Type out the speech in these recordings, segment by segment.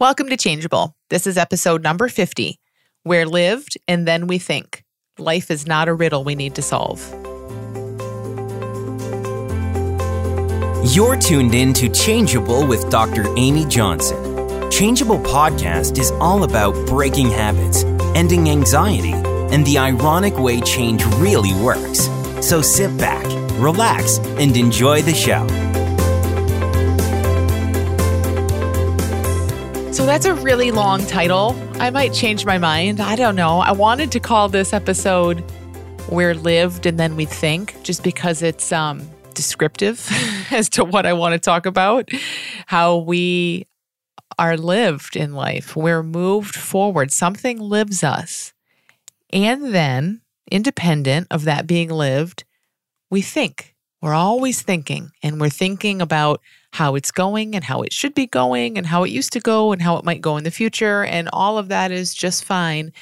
Welcome to Changeable. This is episode number 50 We're Lived and Then We Think. Life is not a riddle we need to solve. You're tuned in to Changeable with Dr. Amy Johnson. Changeable podcast is all about breaking habits, ending anxiety, and the ironic way change really works. So sit back, relax, and enjoy the show. So that's a really long title. I might change my mind. I don't know. I wanted to call this episode We're Lived and Then We Think, just because it's um, descriptive as to what I want to talk about, how we are lived in life. We're moved forward. Something lives us. And then, independent of that being lived, we think. We're always thinking, and we're thinking about how it's going and how it should be going and how it used to go and how it might go in the future. And all of that is just fine.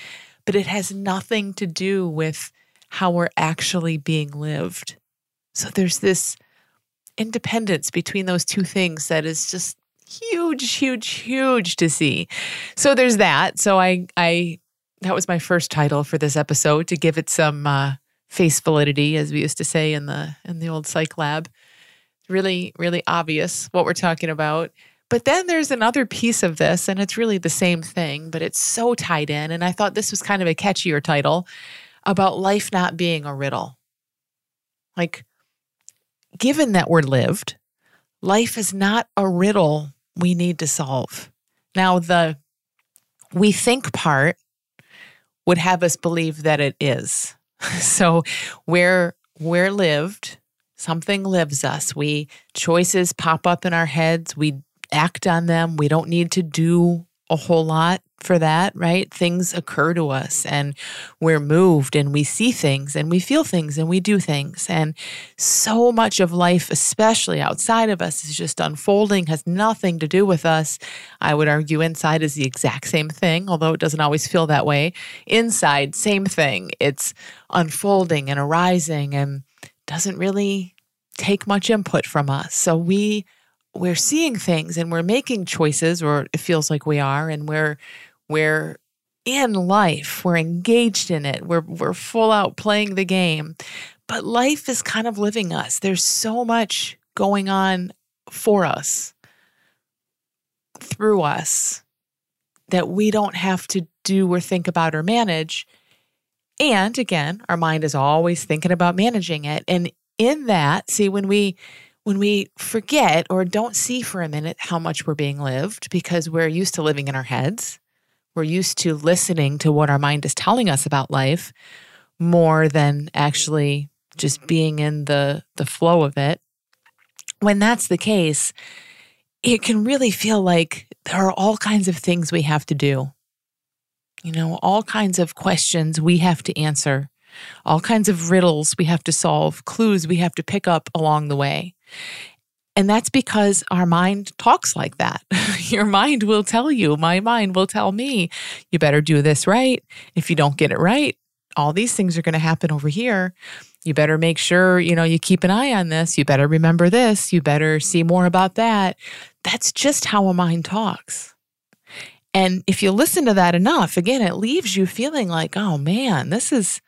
But it has nothing to do with how we're actually being lived. So there's this independence between those two things that is just huge, huge, huge to see. So there's that. So I, I, that was my first title for this episode to give it some uh, face validity, as we used to say in the in the old psych lab really, really obvious what we're talking about. But then there's another piece of this, and it's really the same thing, but it's so tied in. And I thought this was kind of a catchier title about life not being a riddle. Like, given that we're lived, life is not a riddle we need to solve. Now, the we think part would have us believe that it is. So, we're, we're lived Something lives us. We choices pop up in our heads. We act on them. We don't need to do a whole lot for that, right? Things occur to us and we're moved and we see things and we feel things and we do things. And so much of life, especially outside of us, is just unfolding, has nothing to do with us. I would argue inside is the exact same thing, although it doesn't always feel that way. Inside, same thing. It's unfolding and arising and doesn't really take much input from us. So we we're seeing things and we're making choices or it feels like we are and we're we're in life. We're engaged in it. We're we're full out playing the game. But life is kind of living us. There's so much going on for us through us that we don't have to do or think about or manage. And again, our mind is always thinking about managing it. And in that, see, when we when we forget or don't see for a minute how much we're being lived because we're used to living in our heads, we're used to listening to what our mind is telling us about life more than actually just being in the the flow of it. When that's the case, it can really feel like there are all kinds of things we have to do you know, all kinds of questions we have to answer, all kinds of riddles we have to solve, clues we have to pick up along the way. And that's because our mind talks like that. Your mind will tell you, my mind will tell me, you better do this right. If you don't get it right, all these things are going to happen over here. You better make sure, you know, you keep an eye on this. You better remember this. You better see more about that. That's just how a mind talks. And if you listen to that enough, again, it leaves you feeling like, oh man, this is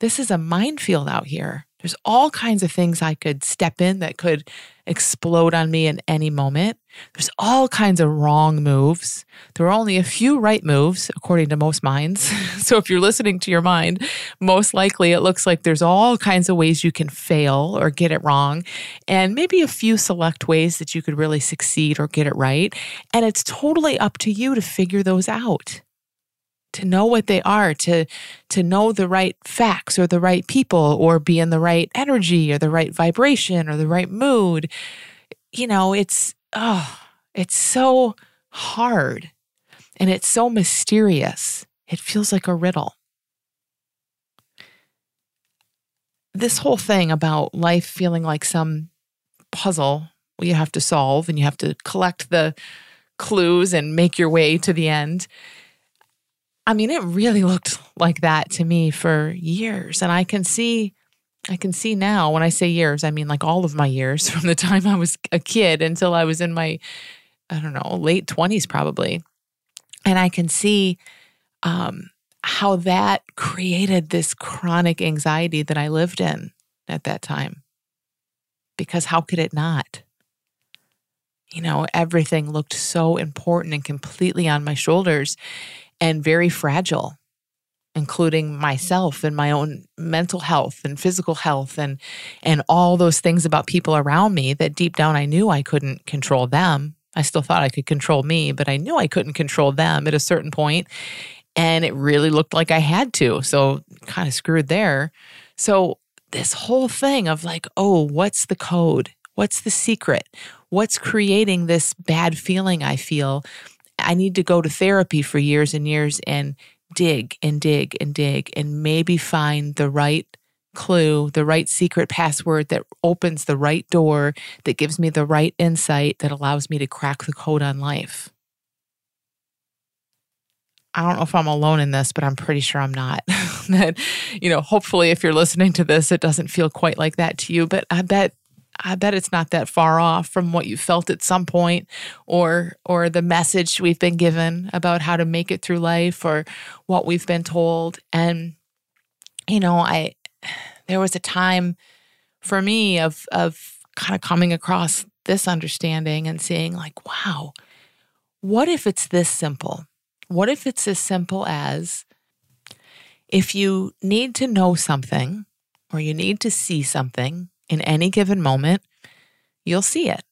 this is a minefield out here. There's all kinds of things I could step in that could explode on me in any moment. There's all kinds of wrong moves. There are only a few right moves, according to most minds. so if you're listening to your mind, most likely it looks like there's all kinds of ways you can fail or get it wrong, and maybe a few select ways that you could really succeed or get it right. And it's totally up to you to figure those out to know what they are to to know the right facts or the right people or be in the right energy or the right vibration or the right mood. You know it's oh it's so hard and it's so mysterious. It feels like a riddle. This whole thing about life feeling like some puzzle you have to solve and you have to collect the clues and make your way to the end I mean, it really looked like that to me for years. And I can see, I can see now when I say years, I mean like all of my years from the time I was a kid until I was in my, I don't know, late 20s probably. And I can see um, how that created this chronic anxiety that I lived in at that time. Because how could it not? You know, everything looked so important and completely on my shoulders and very fragile, including myself and my own mental health and physical health and and all those things about people around me that deep down I knew I couldn't control them. I still thought I could control me, but I knew I couldn't control them at a certain point and it really looked like I had to. So kind of screwed there. So this whole thing of like, oh, what's the code? What's the secret? What's creating this bad feeling I feel? I need to go to therapy for years and years and dig and dig and dig and maybe find the right clue, the right secret password that opens the right door, that gives me the right insight that allows me to crack the code on life. I don't know if I'm alone in this, but I'm pretty sure I'm not. that, you know, hopefully if you're listening to this, it doesn't feel quite like that to you, but I bet I bet it's not that far off from what you felt at some point or or the message we've been given about how to make it through life or what we've been told. And you know, I there was a time for me of of kind of coming across this understanding and seeing like, wow, what if it's this simple? What if it's as simple as if you need to know something or you need to see something in any given moment, you'll see it.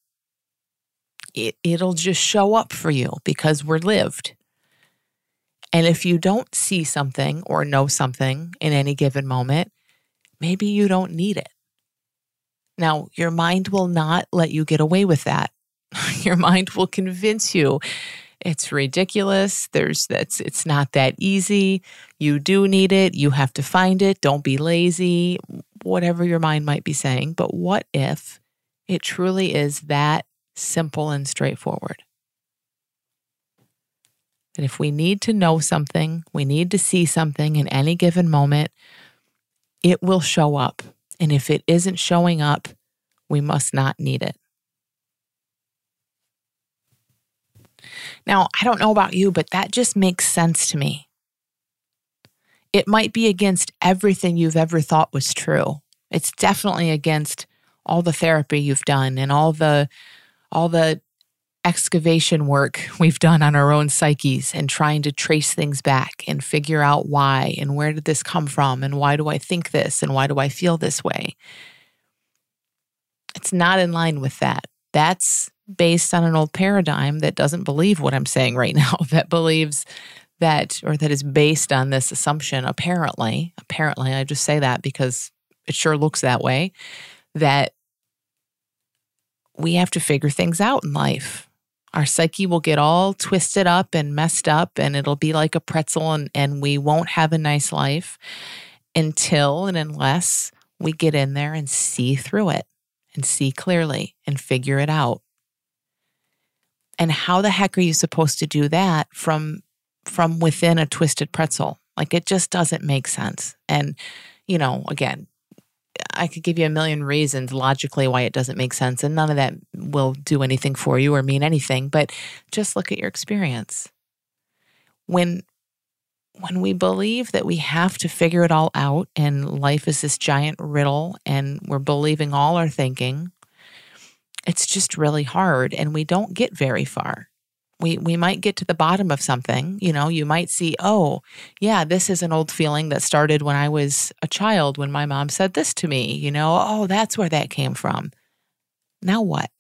it it'll just show up for you because we're lived. And if you don't see something or know something in any given moment, maybe you don't need it. Now, your mind will not let you get away with that. Your mind will convince you it's ridiculous. There's that's it's not that easy. You do need it. You have to find it. Don't be lazy. Whatever your mind might be saying. But what if it truly is that simple and straightforward? That if we need to know something, we need to see something in any given moment, it will show up. And if it isn't showing up, we must not need it. Now, I don't know about you, but that just makes sense to me. It might be against everything you've ever thought was true. It's definitely against all the therapy you've done and all the all the excavation work we've done on our own psyches and trying to trace things back and figure out why and where did this come from and why do I think this and why do I feel this way. It's not in line with that. That's based on an old paradigm that doesn't believe what I'm saying right now, that believes that, or that is based on this assumption, apparently, apparently, I just say that because it sure looks that way, that we have to figure things out in life. Our psyche will get all twisted up and messed up, and it'll be like a pretzel, and, and we won't have a nice life until and unless we get in there and see through it and see clearly and figure it out. And how the heck are you supposed to do that from from within a twisted pretzel? Like it just doesn't make sense. And you know, again, I could give you a million reasons logically why it doesn't make sense, and none of that will do anything for you or mean anything. But just look at your experience. When when we believe that we have to figure it all out and life is this giant riddle and we're believing all our thinking, it's just really hard and we don't get very far. We, we might get to the bottom of something. You know, you might see, oh, yeah, this is an old feeling that started when I was a child when my mom said this to me. You know, oh, that's where that came from. Now what?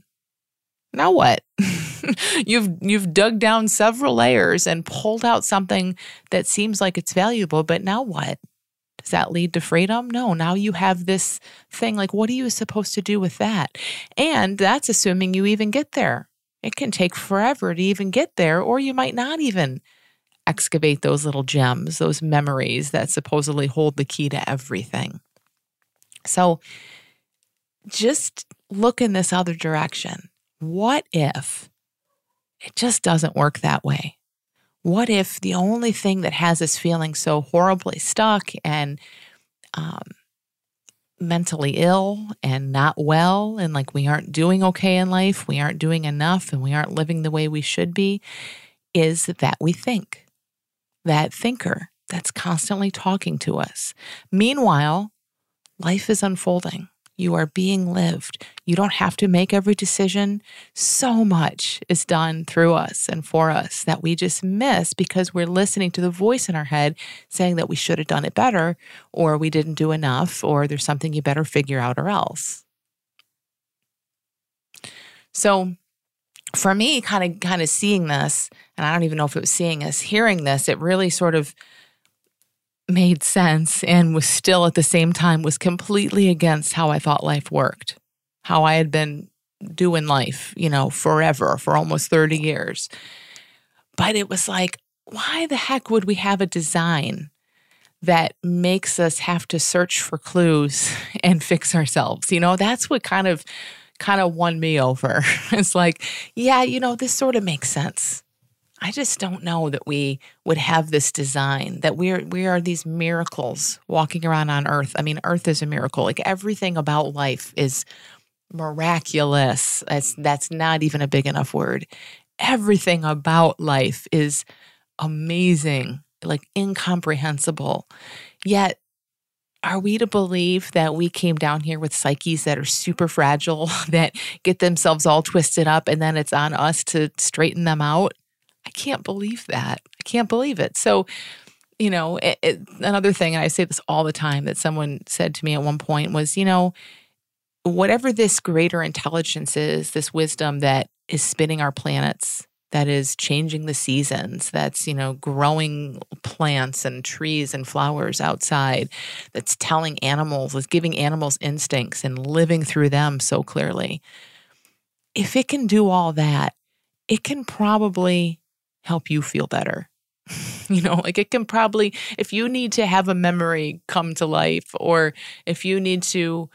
Now what? you've you've dug down several layers and pulled out something that seems like it's valuable, but now what? Does that lead to freedom? No. Now you have this thing like, what are you supposed to do with that? And that's assuming you even get there. It can take forever to even get there, or you might not even excavate those little gems, those memories that supposedly hold the key to everything. So just look in this other direction. What if it just doesn't work that way? what if the only thing that has us feeling so horribly stuck and um, mentally ill and not well, and like we aren't doing okay in life, we aren't doing enough, and we aren't living the way we should be, is that we think, that thinker that's constantly talking to us. Meanwhile, life is unfolding. You are being lived. You don't have to make every decision. So much is done through us and for us that we just miss because we're listening to the voice in our head saying that we should have done it better, or we didn't do enough, or there's something you better figure out or else. So, for me, kind of kind of seeing this, and I don't even know if it was seeing us, hearing this, it really sort of made sense and was still at the same time was completely against how I thought life worked, how I had been doing life, you know, forever for almost 30 years. But it was like, why the heck would we have a design that makes us have to search for clues and fix ourselves? You know, that's what kind of kind of won me over. it's like, yeah, you know, this sort of makes sense. I just don't know that we would have this design that we are we are these miracles walking around on earth. I mean, earth is a miracle. Like everything about life is miraculous. That's that's not even a big enough word. Everything about life is amazing, like incomprehensible. Yet are we to believe that we came down here with psyches that are super fragile, that get themselves all twisted up, and then it's on us to straighten them out? Can't believe that. I can't believe it. So, you know, it, it, another thing, and I say this all the time, that someone said to me at one point was, you know, whatever this greater intelligence is, this wisdom that is spinning our planets, that is changing the seasons, that's, you know, growing plants and trees and flowers outside, that's telling animals, is giving animals instincts and living through them so clearly. If it can do all that, it can probably help you feel better. you know, like it can probably, if you need to have a memory come to life, or if you need to,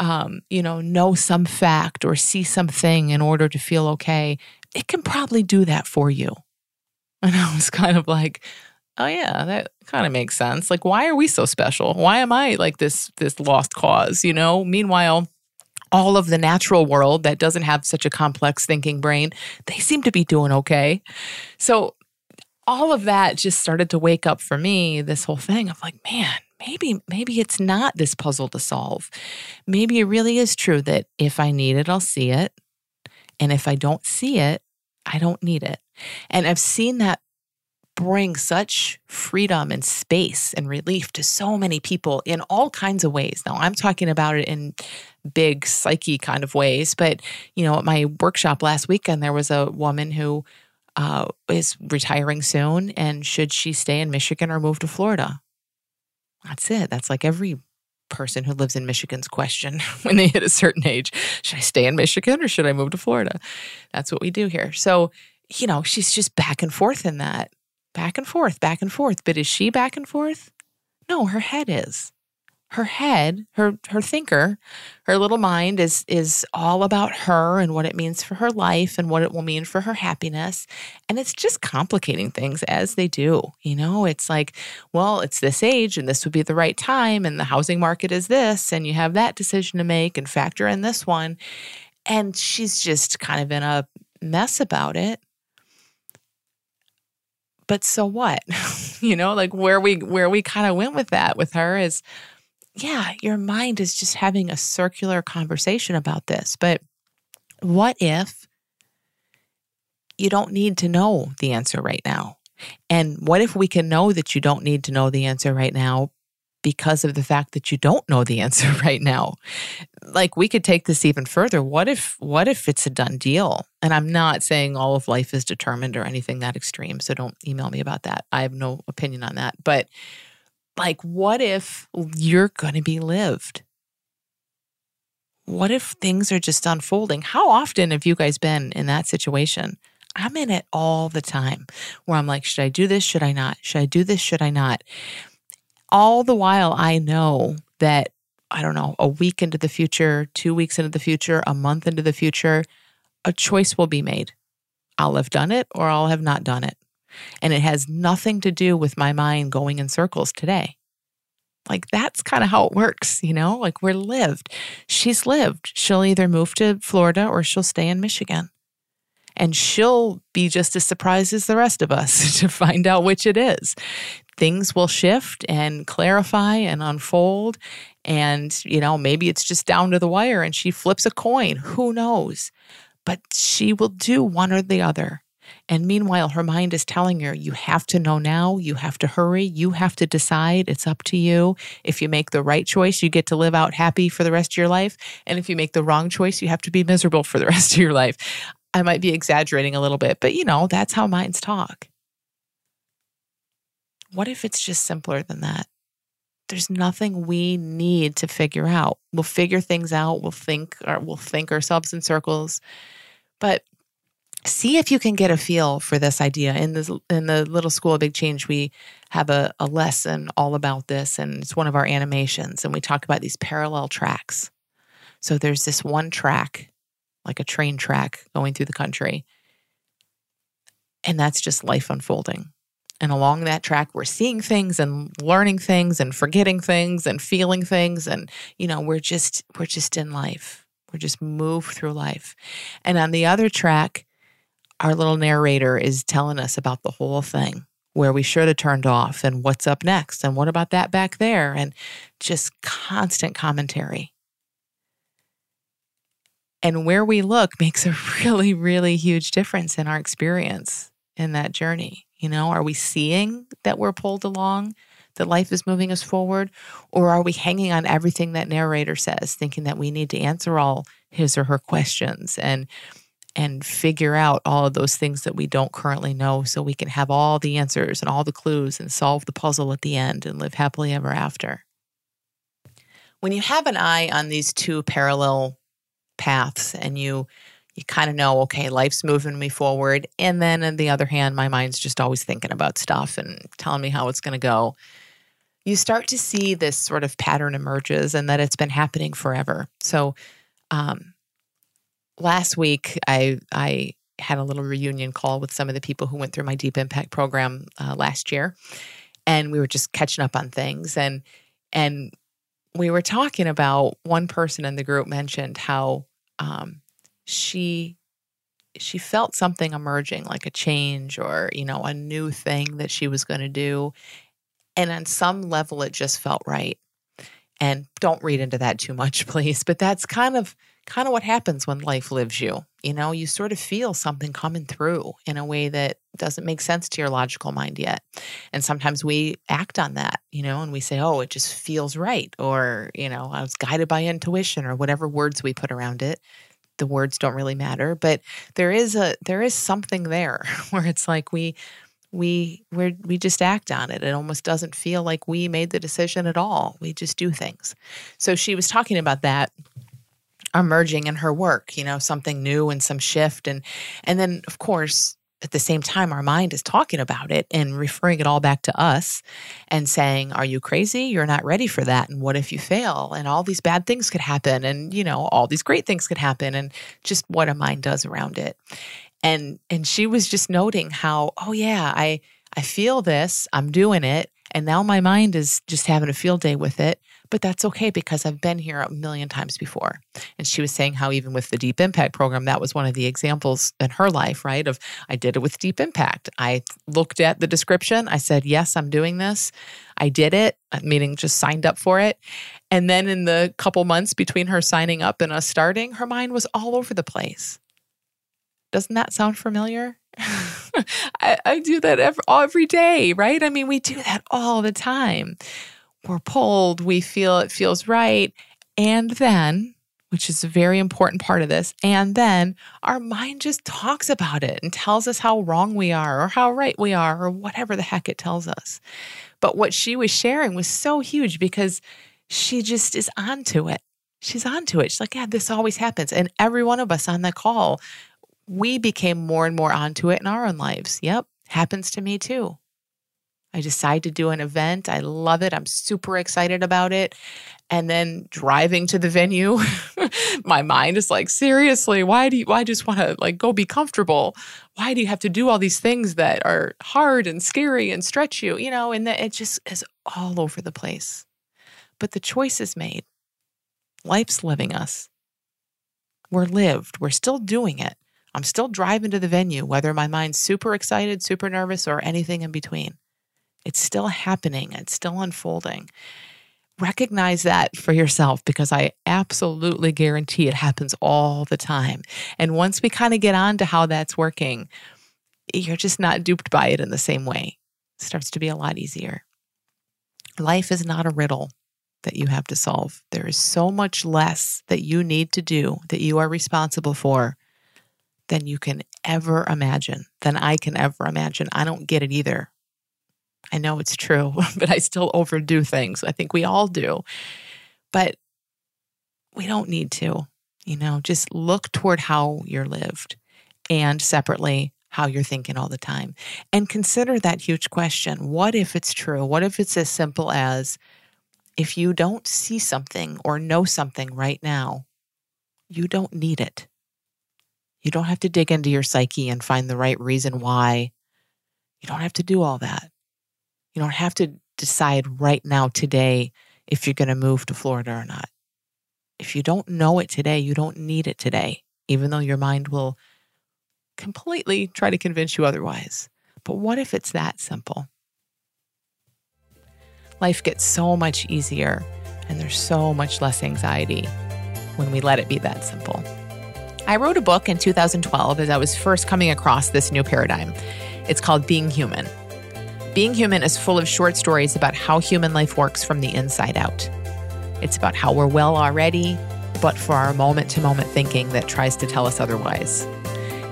um, you know, know some fact or see something in order to feel okay, it can probably do that for you. And I was kind of like, oh yeah, that kind of makes sense. Like, why are we so special? Why am I like this this lost cause? You know. Meanwhile, all of the natural world that doesn't have such a complex thinking brain, they seem to be doing okay. So all of that just started to wake up for me this whole thing of like, man, maybe maybe it's not this puzzle to solve. Maybe it really is true that if I need it, I'll see it. And if I don't see it, I don't need it. And I've seen that bring such freedom and space and relief to so many people in all kinds of ways. Now, I'm talking about it in big psyche kind of ways, but you know, at my workshop last weekend, there was a woman who uh, is retiring soon, and should she stay in Michigan or move to Florida? That's it. That's like every person who lives in Michigan's question when they hit a certain age. Should I stay in Michigan or should I move to Florida? That's what we do here. So, you know, she's just back and forth in that back and forth, back and forth. But is she back and forth? No, her head is. Her head, her her thinker, her little mind is is all about her and what it means for her life and what it will mean for her happiness. And it's just complicating things as they do. You know, it's like, well, it's this age and this would be the right time and the housing market is this and you have that decision to make and factor in this one. And she's just kind of in a mess about it but so what? you know, like where we where we kind of went with that with her is yeah, your mind is just having a circular conversation about this. But what if you don't need to know the answer right now? And what if we can know that you don't need to know the answer right now because of the fact that you don't know the answer right now. Like we could take this even further. What if what if it's a done deal? And I'm not saying all of life is determined or anything that extreme, so don't email me about that. I have no opinion on that. But like what if you're going to be lived? What if things are just unfolding? How often have you guys been in that situation? I'm in it all the time where I'm like, should I do this? Should I not? Should I do this? Should I not? All the while I know that, I don't know, a week into the future, two weeks into the future, a month into the future, a choice will be made. I'll have done it or I'll have not done it. And it has nothing to do with my mind going in circles today. Like that's kind of how it works, you know? Like we're lived. She's lived. She'll either move to Florida or she'll stay in Michigan. And she'll be just as surprised as the rest of us to find out which it is. Things will shift and clarify and unfold. And, you know, maybe it's just down to the wire and she flips a coin. Who knows? But she will do one or the other. And meanwhile, her mind is telling her, you have to know now, you have to hurry, you have to decide. It's up to you. If you make the right choice, you get to live out happy for the rest of your life. And if you make the wrong choice, you have to be miserable for the rest of your life. I might be exaggerating a little bit, but you know, that's how minds talk. What if it's just simpler than that? There's nothing we need to figure out. We'll figure things out. We'll think or we'll think ourselves in circles. But see if you can get a feel for this idea in the in the little school of big change we have a, a lesson all about this and it's one of our animations and we talk about these parallel tracks so there's this one track like a train track going through the country. And that's just life unfolding. And along that track we're seeing things and learning things and forgetting things and feeling things. And you know we're just we're just in life. We're just move through life. And on the other track our little narrator is telling us about the whole thing where we should have turned off and what's up next and what about that back there? And just constant commentary. And where we look makes a really, really huge difference in our experience in that journey. You know, are we seeing that we're pulled along, that life is moving us forward, or are we hanging on everything that narrator says, thinking that we need to answer all his or her questions and and figure out all of those things that we don't currently know so we can have all the answers and all the clues and solve the puzzle at the end and live happily ever after. When you have an eye on these two parallel paths and you you kind of know okay life's moving me forward and then on the other hand my mind's just always thinking about stuff and telling me how it's going to go. You start to see this sort of pattern emerges and that it's been happening forever. So um, last week I I had a little reunion call with some of the people who went through my deep impact program uh, last year, and we were just catching up on things and and we were talking about one person in the group mentioned how um, she she felt something emerging like a change or you know a new thing that she was going to do. And on some level it just felt right. And don't read into that too much please but that's kind of kind of what happens when life lives you. You know, you sort of feel something coming through in a way that doesn't make sense to your logical mind yet. And sometimes we act on that, you know, and we say, oh, it just feels right. Or, you know, I was guided by intuition or whatever words we put around it. The words don't really matter, but there is a there is something there where it's like we we we we just act on it. It almost doesn't feel like we made the decision at all. We just do things. So she was talking about that emerging in her work, you know, something new and some shift. And and then of course at the same time our mind is talking about it and referring it all back to us and saying are you crazy? You're not ready for that. And what if you fail? And all these bad things could happen. And you know all these great things could happen. And just what a mind does around it. And and she was just noting how oh yeah i i feel this. I'm doing it. And now my mind is just having a field day with it but that's okay because I've been here a million times before. And she was saying how, even with the Deep Impact program, that was one of the examples in her life, right? Of I did it with Deep Impact. I looked at the description. I said, Yes, I'm doing this. I did it, uh, meaning just signed up for it. And then in the couple months between her signing up and us starting, her mind was all over the place. Doesn't that sound familiar? I, I, do that every, every day, right? I mean, we do that all the time we're pulled, we feel it feels right. And then, which is a very important part of this, and then our mind just talks about it and tells us how wrong we are or how right we are or whatever the heck it tells us. But what she was sharing was so huge because she just is onto it. She's onto it. She's like, yeah, this always happens. And every one of us on the call, we became more and more onto it in our own lives. Yep, happens to me too. I decide to do an event. I love it. I'm super excited about it. And then driving to the venue, my mind is like, seriously, why do you, why just want to like go be comfortable? Why do you have to do all these things that are hard and scary and stretch you, you know? And that it just is all over the place. But the choice is made. Life's living us. We're lived. We're still doing it. I'm still driving to the venue, whether my mind's super excited, super nervous, or anything in between. It's still happening, it's still unfolding. Recognize that for yourself because I absolutely guarantee it happens all the time. And once we kind of get on to how that's working, you're just not duped by it in the same way. It starts to be a lot easier. Life is not a riddle that you have to solve. There is so much less that you need to do that you are responsible for than you can ever imagine, than I can ever imagine. I don't get it either. I know it's true, but I still overdo things. I think we all do. But we don't need to, you know, just look toward how you're lived and separately how you're thinking all the time. And consider that huge question what if it's true? What if it's as simple as if you don't see something or know something right now, you don't need it. You don't have to dig into your psyche and find the right reason why. You don't have to do all that. You don't have to decide right now, today, if you're going to move to Florida or not. If you don't know it today, you don't need it today, even though your mind will completely try to convince you otherwise. But what if it's that simple? Life gets so much easier and there's so much less anxiety when we let it be that simple. I wrote a book in 2012 as I was first coming across this new paradigm. It's called Being Human. Being Human is full of short stories about how human life works from the inside out. It's about how we're well already, but for our moment to moment thinking that tries to tell us otherwise.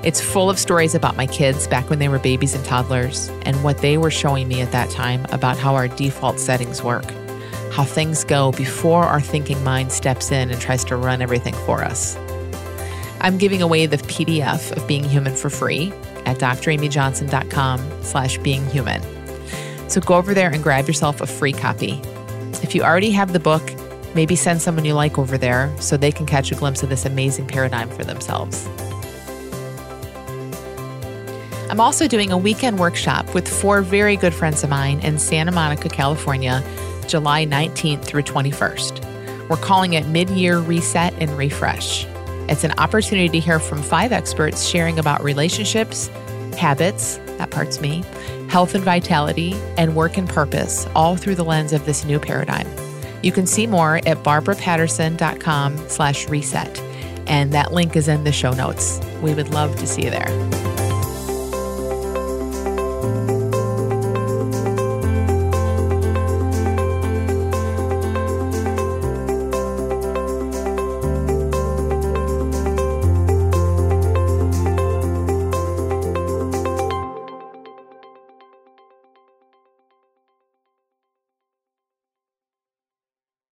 It's full of stories about my kids back when they were babies and toddlers and what they were showing me at that time about how our default settings work, how things go before our thinking mind steps in and tries to run everything for us. I'm giving away the PDF of Being Human for free at dramyjohnson.com slash beinghuman. So go over there and grab yourself a free copy. If you already have the book, maybe send someone you like over there so they can catch a glimpse of this amazing paradigm for themselves. I'm also doing a weekend workshop with four very good friends of mine in Santa Monica, California, July 19th through 21st. We're calling it Mid Year Reset and Refresh. It's an opportunity to hear from five experts sharing about relationships, habits, that part's me, health and vitality, and work and purpose, all through the lens of this new paradigm. You can see more at barbarapatterson.com slash reset. And that link is in the show notes. We would love to see you there.